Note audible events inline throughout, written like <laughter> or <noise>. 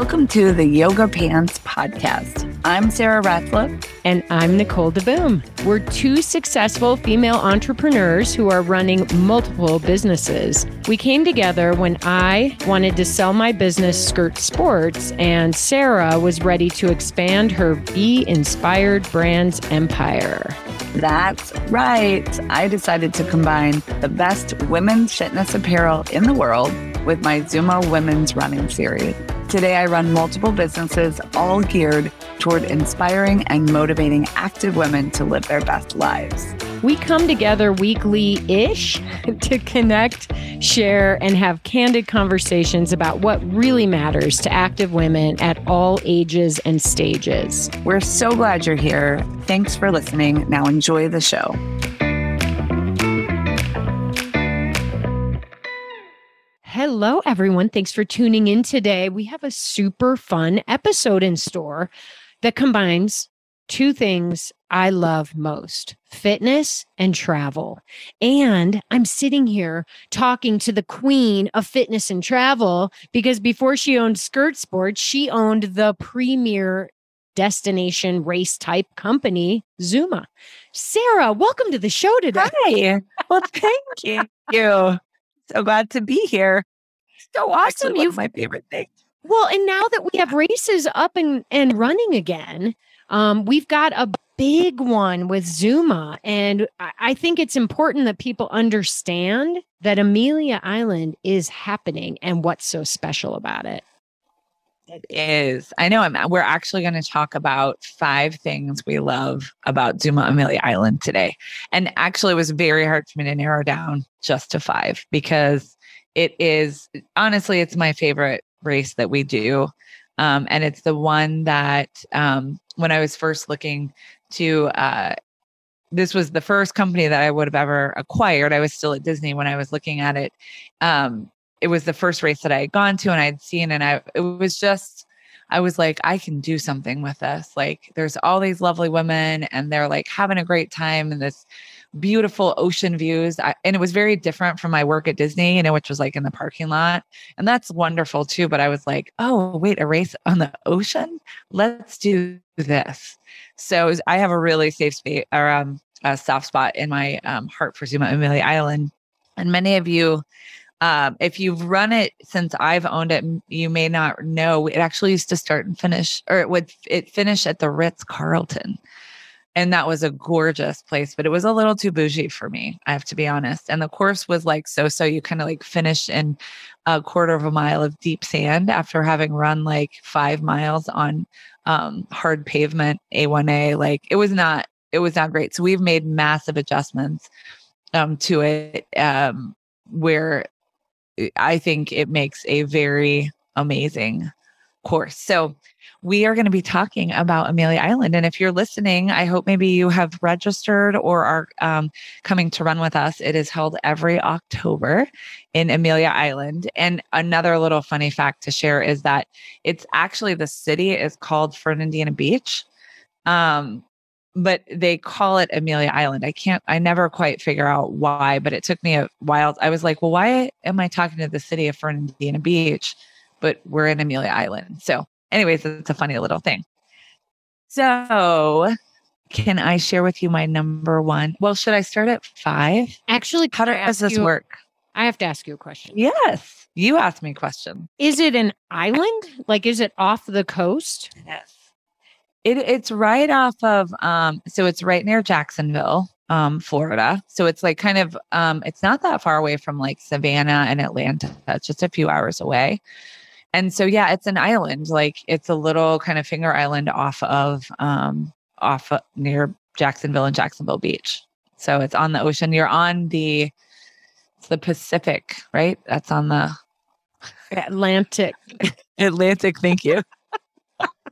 Welcome to the Yoga Pants Podcast. I'm Sarah Ratliff. And I'm Nicole DeBoom. We're two successful female entrepreneurs who are running multiple businesses. We came together when I wanted to sell my business, Skirt Sports, and Sarah was ready to expand her Be Inspired Brands empire. That's right. I decided to combine the best women's fitness apparel in the world with my Zuma Women's Running Series. Today, I run multiple businesses, all geared toward inspiring and motivating active women to live their best lives. We come together weekly ish <laughs> to connect, share, and have candid conversations about what really matters to active women at all ages and stages. We're so glad you're here. Thanks for listening. Now, enjoy the show. Hello, everyone. Thanks for tuning in today. We have a super fun episode in store that combines two things I love most fitness and travel. And I'm sitting here talking to the queen of fitness and travel because before she owned Skirt Sports, she owned the premier destination race type company, Zuma. Sarah, welcome to the show today. Hi. Well, <laughs> thank you. So glad to be here. So awesome. You my favorite thing. Well, and now that we have races up and, and running again, um, we've got a big one with Zuma. And I, I think it's important that people understand that Amelia Island is happening and what's so special about it. It is. I know. I'm, we're actually going to talk about five things we love about Zuma Amelia Island today. And actually, it was very hard for me to narrow down just to five because it is honestly, it's my favorite race that we do. Um, and it's the one that um, when I was first looking to, uh, this was the first company that I would have ever acquired. I was still at Disney when I was looking at it. Um, it was the first race that I had gone to and I'd seen, and I it was just I was like, I can do something with this. Like, there's all these lovely women, and they're like having a great time in this beautiful ocean views. I, and it was very different from my work at Disney, you know, which was like in the parking lot. And that's wonderful too. But I was like, oh, wait, a race on the ocean? Let's do this. So I have a really safe space or um, a soft spot in my um, heart for Zuma Amelia Island. And many of you um, if you've run it since I've owned it, you may not know it actually used to start and finish, or it would it finish at the Ritz Carlton, and that was a gorgeous place, but it was a little too bougie for me. I have to be honest. And the course was like so so. You kind of like finish in a quarter of a mile of deep sand after having run like five miles on um, hard pavement A1A. Like it was not it was not great. So we've made massive adjustments um, to it um, where I think it makes a very amazing course. So we are going to be talking about Amelia Island. And if you're listening, I hope maybe you have registered or are um, coming to run with us. It is held every October in Amelia Island. And another little funny fact to share is that it's actually the city is called Fernandina Beach. Um, but they call it Amelia Island. I can't, I never quite figure out why, but it took me a while. I was like, well, why am I talking to the city of Fernandina Beach, but we're in Amelia Island? So, anyways, it's a funny little thing. So, can I share with you my number one? Well, should I start at five? Actually, how does this you, work? I have to ask you a question. Yes. You asked me a question. Is it an island? Like, is it off the coast? Yes. It, it's right off of, um, so it's right near Jacksonville, um, Florida. So it's like kind of, um, it's not that far away from like Savannah and Atlanta. It's just a few hours away. And so, yeah, it's an island. Like it's a little kind of finger island off of, um, off of, near Jacksonville and Jacksonville Beach. So it's on the ocean. You're on the, it's the Pacific, right? That's on the Atlantic. <laughs> Atlantic. Thank you.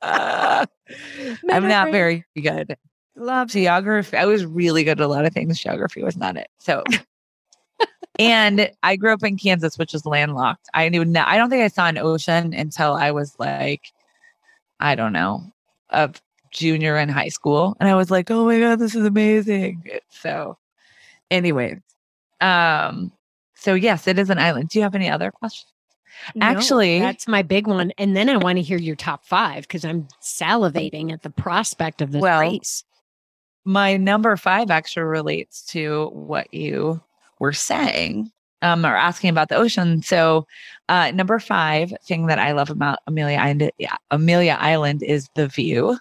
uh, <laughs> <laughs> I'm not very good. Love geography. I was really good at a lot of things. Geography was not it. So, <laughs> and I grew up in Kansas, which is landlocked. I knew. No, I don't think I saw an ocean until I was like, I don't know, a junior in high school, and I was like, oh my god, this is amazing. So, anyways, um, so yes, it is an island. Do you have any other questions? No, Actually- that's my big one. And then I <laughs> want to hear your top five because I'm salivating at the prospect of this Well, race. my number five actually relates to what you were saying um, or asking about the ocean. So, uh, number five thing that I love about Amelia Island, yeah, Amelia Island is the view.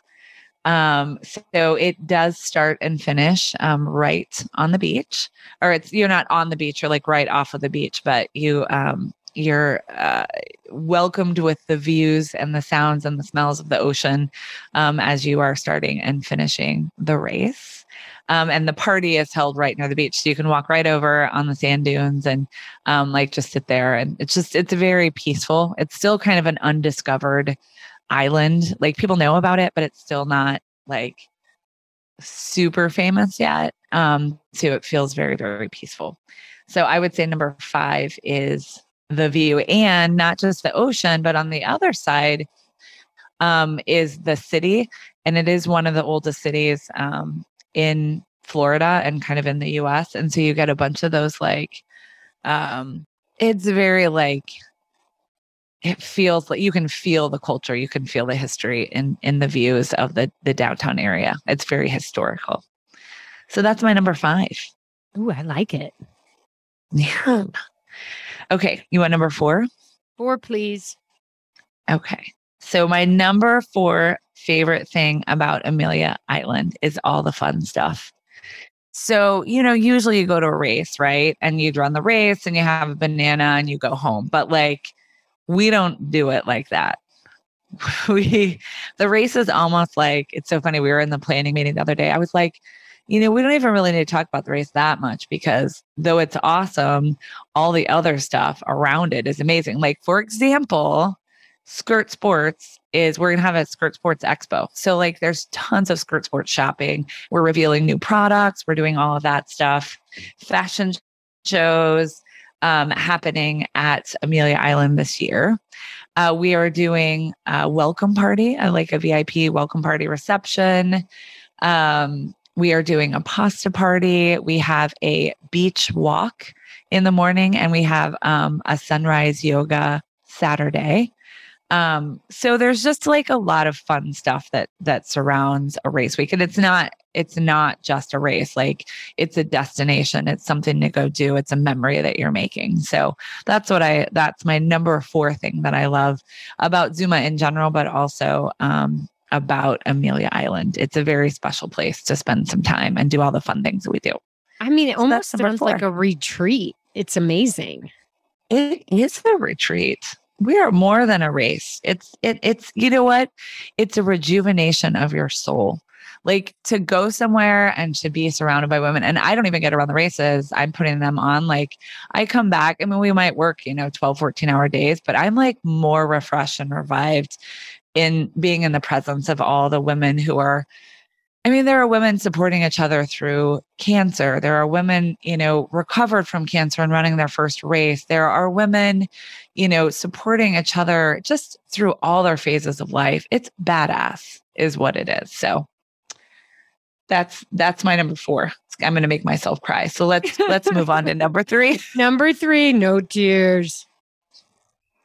Um, so it does start and finish um, right on the beach, or it's you're not on the beach, you're like right off of the beach, but you um, you're uh, welcomed with the views and the sounds and the smells of the ocean um, as you are starting and finishing the race. Um, and the party is held right near the beach, so you can walk right over on the sand dunes and um, like just sit there. And it's just it's very peaceful. It's still kind of an undiscovered island. Like people know about it, but it's still not like super famous yet. Um, so it feels very very peaceful. So I would say number five is the view, and not just the ocean, but on the other side um, is the city, and it is one of the oldest cities um, in Florida and kind of in the U.S. And so you get a bunch of those like, um, it's very like it feels like you can feel the culture, you can feel the history in in the views of the the downtown area. It's very historical. So that's my number five. Ooh, I like it. <laughs> Yeah. Okay, you want number four? Four, please. Okay. So my number four favorite thing about Amelia Island is all the fun stuff. So, you know, usually you go to a race, right? And you'd run the race and you have a banana and you go home. But like we don't do it like that. <laughs> We the race is almost like it's so funny. We were in the planning meeting the other day. I was like, you know, we don't even really need to talk about the race that much because though it's awesome, all the other stuff around it is amazing. Like, for example, Skirt Sports is we're gonna have a Skirt Sports Expo. So like there's tons of skirt sports shopping. We're revealing new products, we're doing all of that stuff. Fashion shows um, happening at Amelia Island this year. Uh, we are doing a welcome party, like a VIP welcome party reception. Um, we are doing a pasta party. We have a beach walk in the morning, and we have um, a sunrise yoga Saturday. Um, so there's just like a lot of fun stuff that that surrounds a race week, and it's not it's not just a race. Like it's a destination. It's something to go do. It's a memory that you're making. So that's what I that's my number four thing that I love about Zuma in general, but also um, about Amelia Island. It's a very special place to spend some time and do all the fun things that we do. I mean, it So almost sounds like a retreat. It's amazing. It is a retreat. We are more than a race. It's it it's you know what? It's a rejuvenation of your soul. Like to go somewhere and to be surrounded by women. And I don't even get around the races. I'm putting them on. Like I come back. I mean, we might work, you know, 12, 14 hour days, but I'm like more refreshed and revived in being in the presence of all the women who are I mean, there are women supporting each other through cancer. There are women, you know, recovered from cancer and running their first race. There are women, you know, supporting each other just through all their phases of life. It's badass, is what it is. So that's that's my number four. I'm going to make myself cry. So let's let's move on to number three. <laughs> Number three, no tears.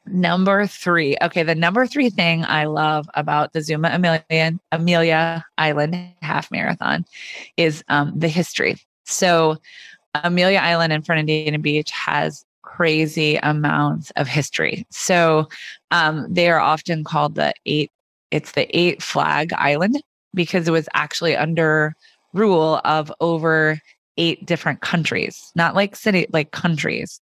Number three. Okay, the number three thing I love about the Zuma Amelia, Amelia Island half marathon is um, the history. So, Amelia Island in Fernandina Beach has crazy amounts of history. So, um, they are often called the eight. It's the eight flag island because it was actually under rule of over eight different countries, not like city, like countries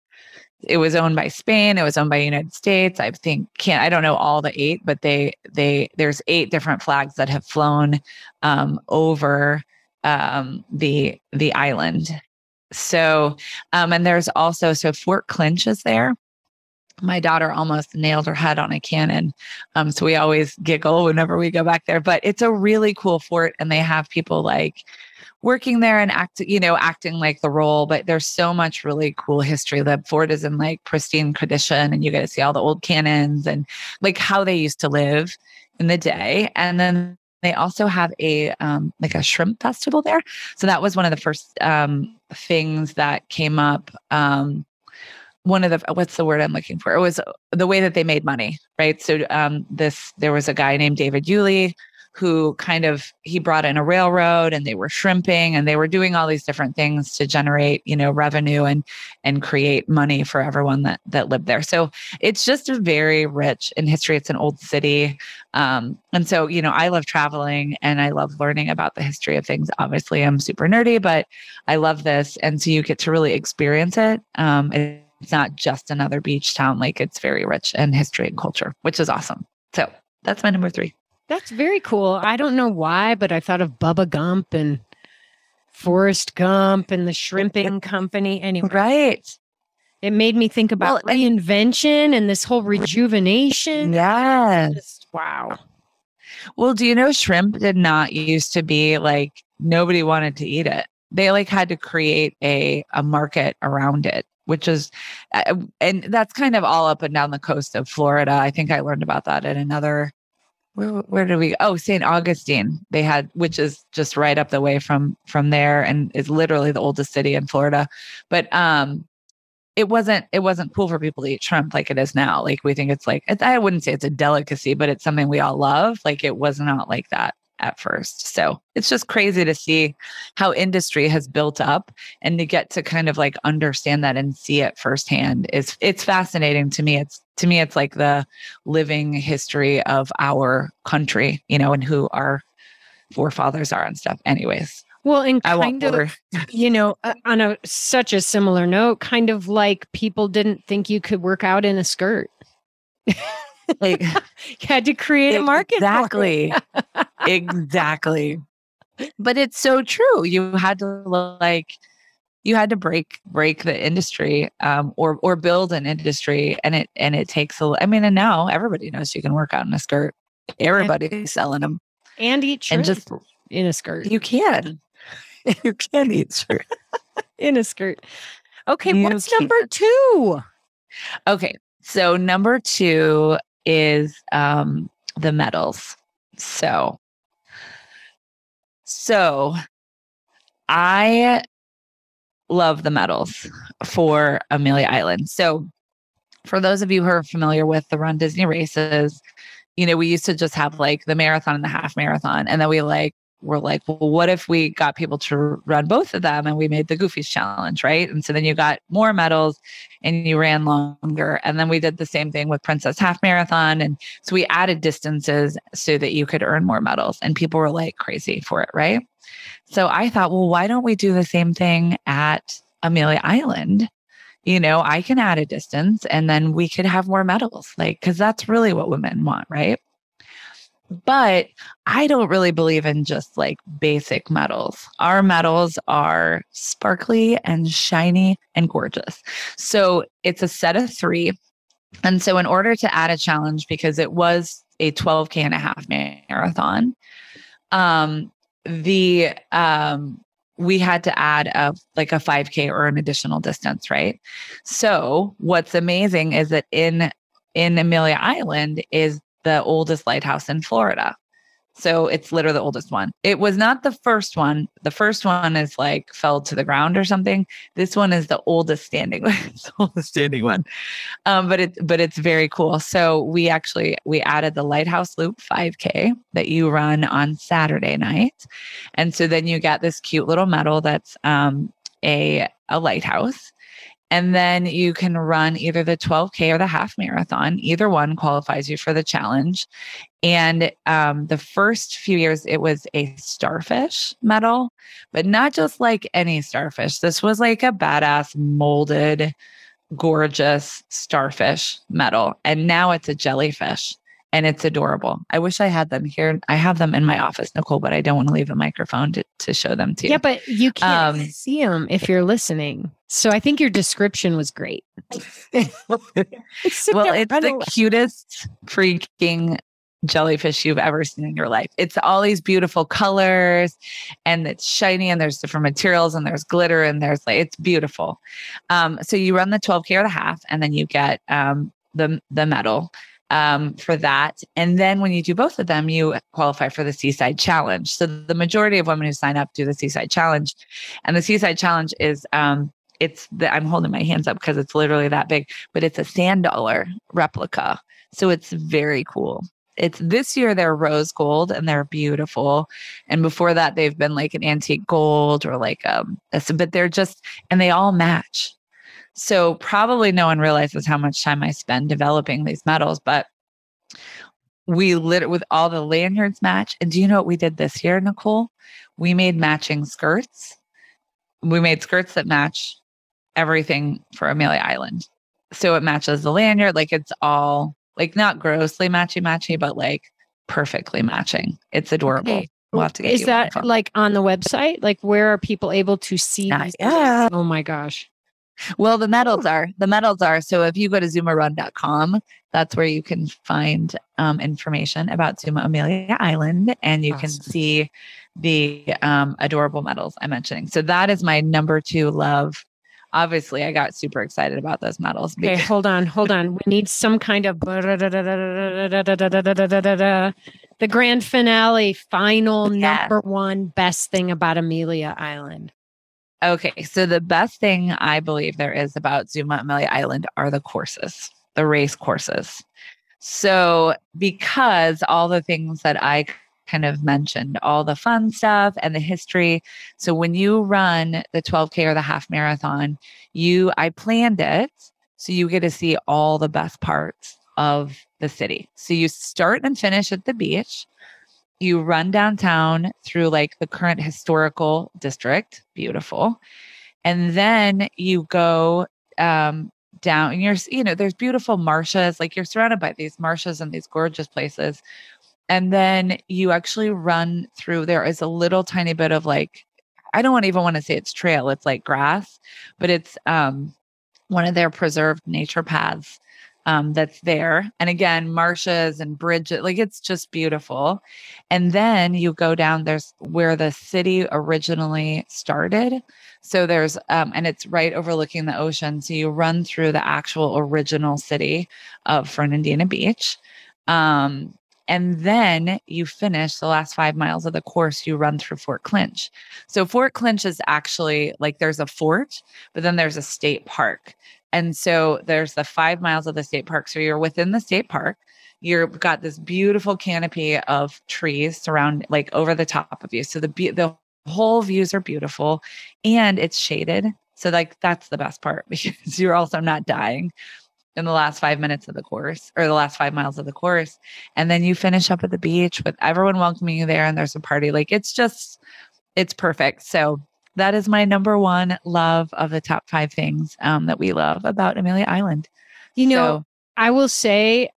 it was owned by Spain. It was owned by United States. I think can't I don't know all the eight, but they they there's eight different flags that have flown um, over um, the the island. So um, and there's also so Fort Clinch is there. My daughter almost nailed her head on a cannon. Um, so we always giggle whenever we go back there. But it's a really cool fort, and they have people like working there and act, you know, acting like the role. But there's so much really cool history. The fort is in like pristine condition, and you get to see all the old cannons and like how they used to live in the day. And then they also have a um, like a shrimp festival there. So that was one of the first um, things that came up. Um, one of the what's the word I'm looking for? It was the way that they made money, right? So um, this there was a guy named David Yulee who kind of he brought in a railroad and they were shrimping and they were doing all these different things to generate you know revenue and and create money for everyone that that lived there. So it's just very rich in history it's an old city. Um, and so you know i love traveling and i love learning about the history of things. Obviously i'm super nerdy but i love this. And so you get to really experience it. Um, it's not just another beach town like it's very rich in history and culture which is awesome so that's my number three that's very cool. I don't know why, but I thought of Bubba Gump and Forrest Gump and the shrimping company. Anyway, right. It made me think about well, reinvention and this whole rejuvenation. Yes. Just, wow. Well, do you know shrimp did not used to be like nobody wanted to eat it. They like had to create a a market around it, which is and that's kind of all up and down the coast of Florida. I think I learned about that in another where where did we oh st augustine. They had which is just right up the way from from there and is literally the oldest city in florida. But um it wasn't it wasn't cool for people to eat shrimp like it is now. Like we think it's like i wouldn't say it's a delicacy but it's something we all love. Like it was not like that at first. So it's just crazy to see how industry has built up and to get to kind of like understand that and see it firsthand is it's fascinating to me. It's to me, it's like the living history of our country, you know, and who our forefathers are and stuff. Anyways. Well, and kind of, you know, uh, on a such a similar note, kind of like people didn't think you could work out in a skirt. like <laughs> you had to create a market exactly <laughs> exactly. But it's so true you had to like you had to break break the industry um, or or build an industry and it and it takes a i mean and now everybody knows you can work out in a skirt. Everybody's and, selling them and eat shrimp and just in a skirt. You can. <laughs> You can eat shrimp. In a skirt. Okay you what's can. number two? Okay so number two is um, the medals. So, so I love the medals for Amelia Island. So, for those of you who are familiar with the Run Disney races, you know, we used to just have like the marathon and the half marathon, and then we like were like, well, what if we got people to run both of them and we made the Goofy's challenge, right? And so then you got more medals and you ran longer. And then we did the same thing with Princess Half Marathon. And so we added distances so that you could earn more medals. And people were like crazy for it, right? So I thought, well, why don't we do the same thing at Amelia Island? You know, I can add a distance and then we could have more medals, like, because that's really what women want, right? But I don't really believe in just like basic medals. Our medals are sparkly and shiny and gorgeous. So it's a set of three. And so, in order to add a challenge, because it was a 12K and a half marathon, um, the um, we had to add a like a 5k or an additional distance right so what's amazing is that in in amelia island is the oldest lighthouse in Florida. So it's literally the oldest one. It was not the first one. The first one is like fell to the ground or something. This one is the oldest standing, <laughs> the oldest standing one. Um, but it but it's very cool. So we actually we added the Lighthouse Loop 5K that you run on Saturday night, and so then you get this cute little medal that's um, a a lighthouse. And then you can run either the 12K or the half marathon. Either one qualifies you for the challenge. And um, the first few years, it was a starfish medal, but not just like any starfish. This was like a badass molded, gorgeous starfish medal. And now it's a jellyfish and it's adorable. I wish I had them here. I have them in my office, Nicole, but I don't want to leave a microphone to, to show them to you. Yeah, but you can't um, see them if you're listening. So I think your description was great. <laughs> well, <laughs> it's the cutest freaking jellyfish you've ever seen in your life. It's all these beautiful colors and it's shiny and there's different materials and there's glitter and there's like it's beautiful. Um, so you run the 12K or the half and then you get um, the the medal um, for that. And then when you do both of them, you qualify for the Seaside Challenge. So the majority of women who sign up do the Seaside Challenge. And the Seaside Challenge is um, it's the, I'm holding my hands up because it's literally that big, but it's a sand dollar replica. So it's very cool. It's this year they're rose gold and they're beautiful. And before that, they've been like an antique gold or like um, but they're just, and they all match. So probably no one realizes how much time I spend developing these medals, but we lit with all the lanyards match. And do you know what we did this year, Nicole? We made matching skirts. We made skirts that match everything for Amelia Island. So it matches the lanyard, like it's all like not grossly matchy matchy, but like perfectly matching. It's adorable. Okay. We'll have to get Is that like on the website? Like where are people able to see? Oh my gosh. Well, the medals are the medals are. So if you go to zumarun.com, that's where you can find um, information about Zuma Amelia Island, and you can see the um, adorable medals I'm mentioning. So that is my number two love. Obviously, I got super excited about those medals. Okay, hold on, hold on. We need some kind of <laughs> the grand finale, final number one best thing about Amelia Island. Okay, so the best thing I believe there is about Zuma Amelia Island are the courses, the race courses. So, because all the things that I kind of mentioned, all the fun stuff and the history. So, when you run the 12K or the half marathon, you, I planned it so you get to see all the best parts of the city. So, you start and finish at the beach you run downtown through like the current historical district beautiful and then you go um down and you're you know there's beautiful marshes like you're surrounded by these marshes and these gorgeous places and then you actually run through there is a little tiny bit of like i don't want even want to say it's trail it's like grass but it's um one of their preserved nature paths um, that's there. And again, marshes and bridges, like it's just beautiful. And then you go down, there's where the city originally started. So there's, um, and it's right overlooking the ocean. So you run through the actual original city of Fernandina Beach. Um, and then you finish the last five miles of the course, you run through Fort Clinch. So Fort Clinch is actually like there's a fort, but then there's a state park. And so there's the five miles of the state park. So you're within the state park. You've got this beautiful canopy of trees surround like over the top of you. So the be- the whole views are beautiful and it's shaded. So like that's the best part <laughs> because you're also not dying in the last five minutes of the course or the last five miles of the course. And then you finish up at the beach with everyone welcoming you there and there's a party. Like it's just, it's perfect. So that is my number one love of the top five things um, that we love about Amelia Island. You know, So, I will say,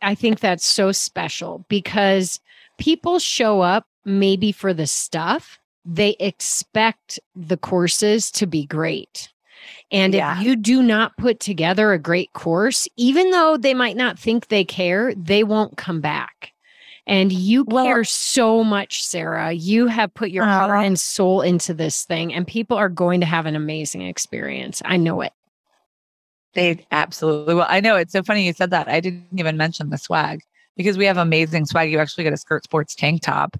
I think that's so special because people show up maybe for the stuff, they expect the courses to be great. And Yeah. if you do not put together a great course, even though they might not think they care, they won't come back. And you Well- care so much, Sarah. You have put your heart and soul into this thing, and people are going to have an amazing experience. I know it. They absolutely well. I know it's so funny you said that. I didn't even mention the swag because we have amazing swag. You actually get a skirt sports tank top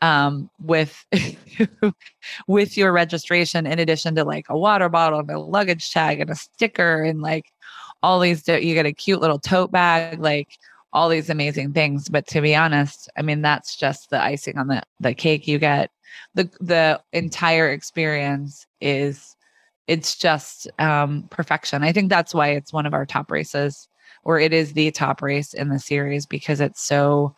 um, with <laughs> with your registration, in addition to like a water bottle and a luggage tag and a sticker and like all these. You get a cute little tote bag, like all these amazing things. But to be honest, I mean that's just the icing on the the cake. You get the the entire experience is it's just um, perfection. I think that's why it's one of our top races, or it is the top race in the series because it's so,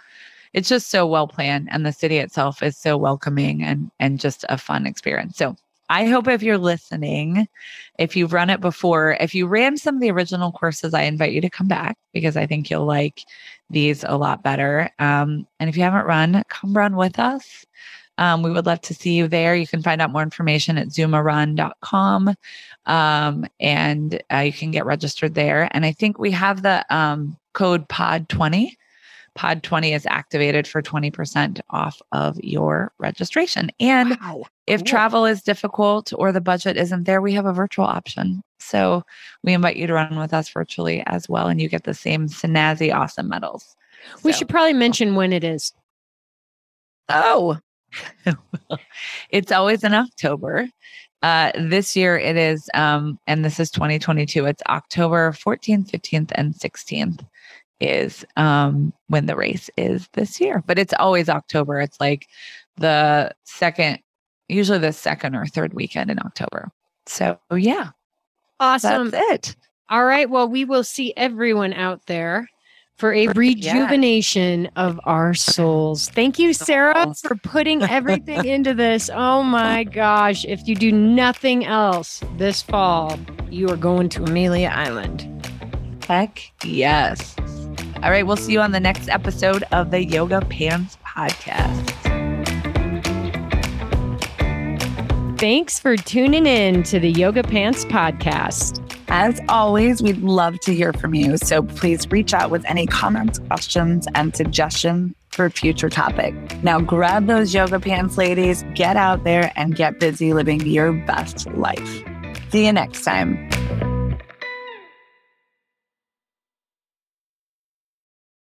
it's just so well planned, and the city itself is so welcoming and and just a fun experience. So I hope if you're listening, if you've run it before, if you ran some of the original courses, I invite you to come back because I think you'll like these a lot better. Um, and if you haven't run, come run with us. Um, we would love to see you there. You can find out more information at zumarun.com um, and uh, you can get registered there. And I think we have the um, code POD20. POD20 is activated for 20% off of your registration. And Wow. if cool. travel is difficult or the budget isn't there, we have a virtual option. So we invite you to run with us virtually as well. And you get the same snazzy, awesome medals. We So- should probably mention when it is. Oh, <laughs> it's always in October. Uh, this year it is, um, and this is 2022. It's October 14th, 15th, and 16th is um, when the race is this year. But it's always October. It's like the second, usually the second or third weekend in October. So yeah, Awesome. that's it. All right. Well, we will see everyone out there for a rejuvenation of our souls. Thank you, Sarah, for putting everything <laughs> into this. Oh my gosh. If you do nothing else this fall, you are going to Amelia Island. Heck yes. All right, we'll see you on the next episode of the Yoga Pants podcast. Thanks for tuning in to the Yoga Pants podcast. As always, we'd love to hear from you. So please reach out with any comments, questions, and suggestions for future topic. Now grab those yoga pants, ladies, get out there and get busy living your best life. See you next time.